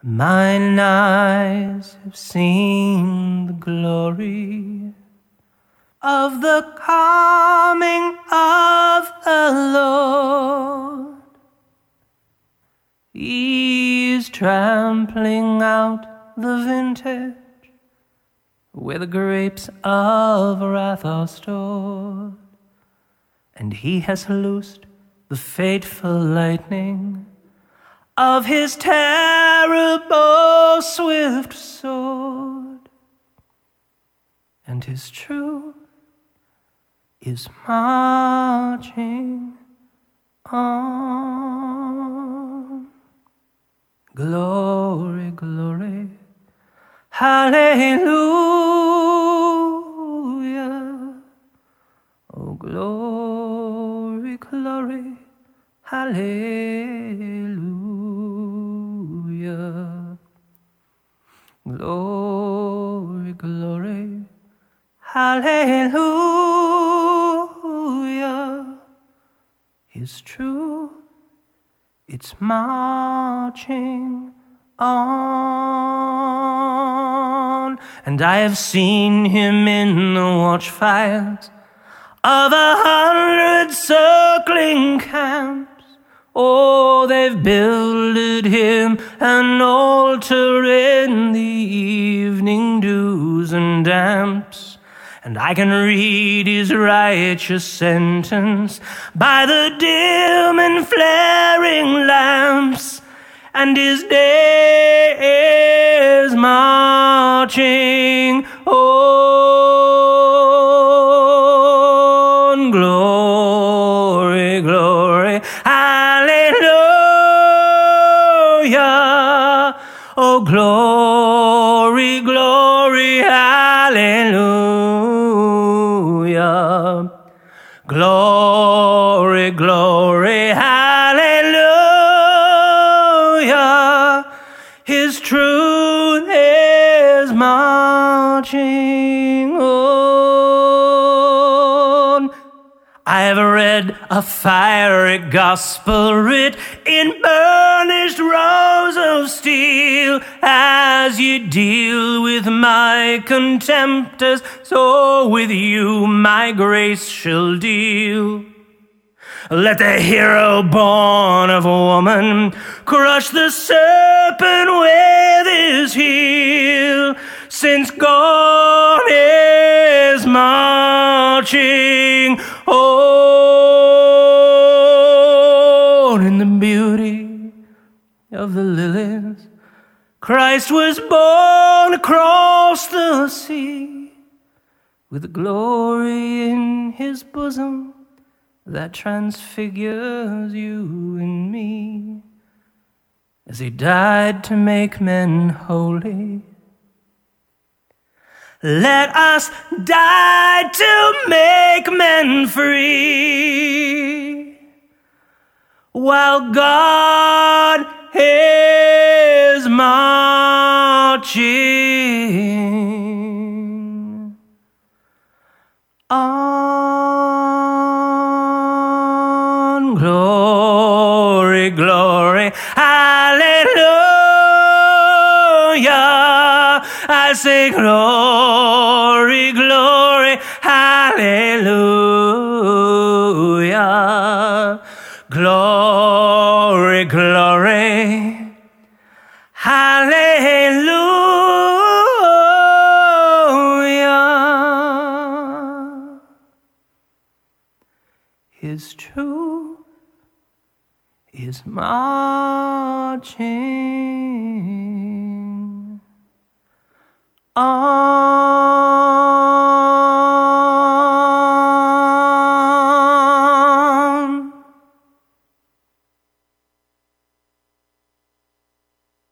Mine eyes have seen the glory of the coming of the Lord. He's trampling out the vintage where the grapes of wrath are stored, and he has loosed the fateful lightning of his terrible swift sword, and his truth is marching on. Glory, glory, hallelujah. Oh, glory, glory, hallelujah. Glory, glory, hallelujah. It's true, it's marching on. And I have seen him in the watchfires of a hundred circling camps. Oh, they've builded him an altar in the evening dews and damps. And I can read his righteous sentence by the dim and flaring lamps. And his day is marching hallelujah. Oh, glory, glory, hallelujah. Glory, glory, hallelujah. His truth is marching Read a fiery gospel writ in burnished rows of steel. As you deal with my contemptors, so with you my grace shall deal. Let the hero born of a woman crush the serpent with his heel, since God of the lilies. Christ was born across the sea with glory in his bosom that transfigures you and me as he died to make men holy. Let us die to make men free while God is marching on. Glory, glory, hallelujah. I say glory, glory, hallelujah. Glory, glory, His truth is marching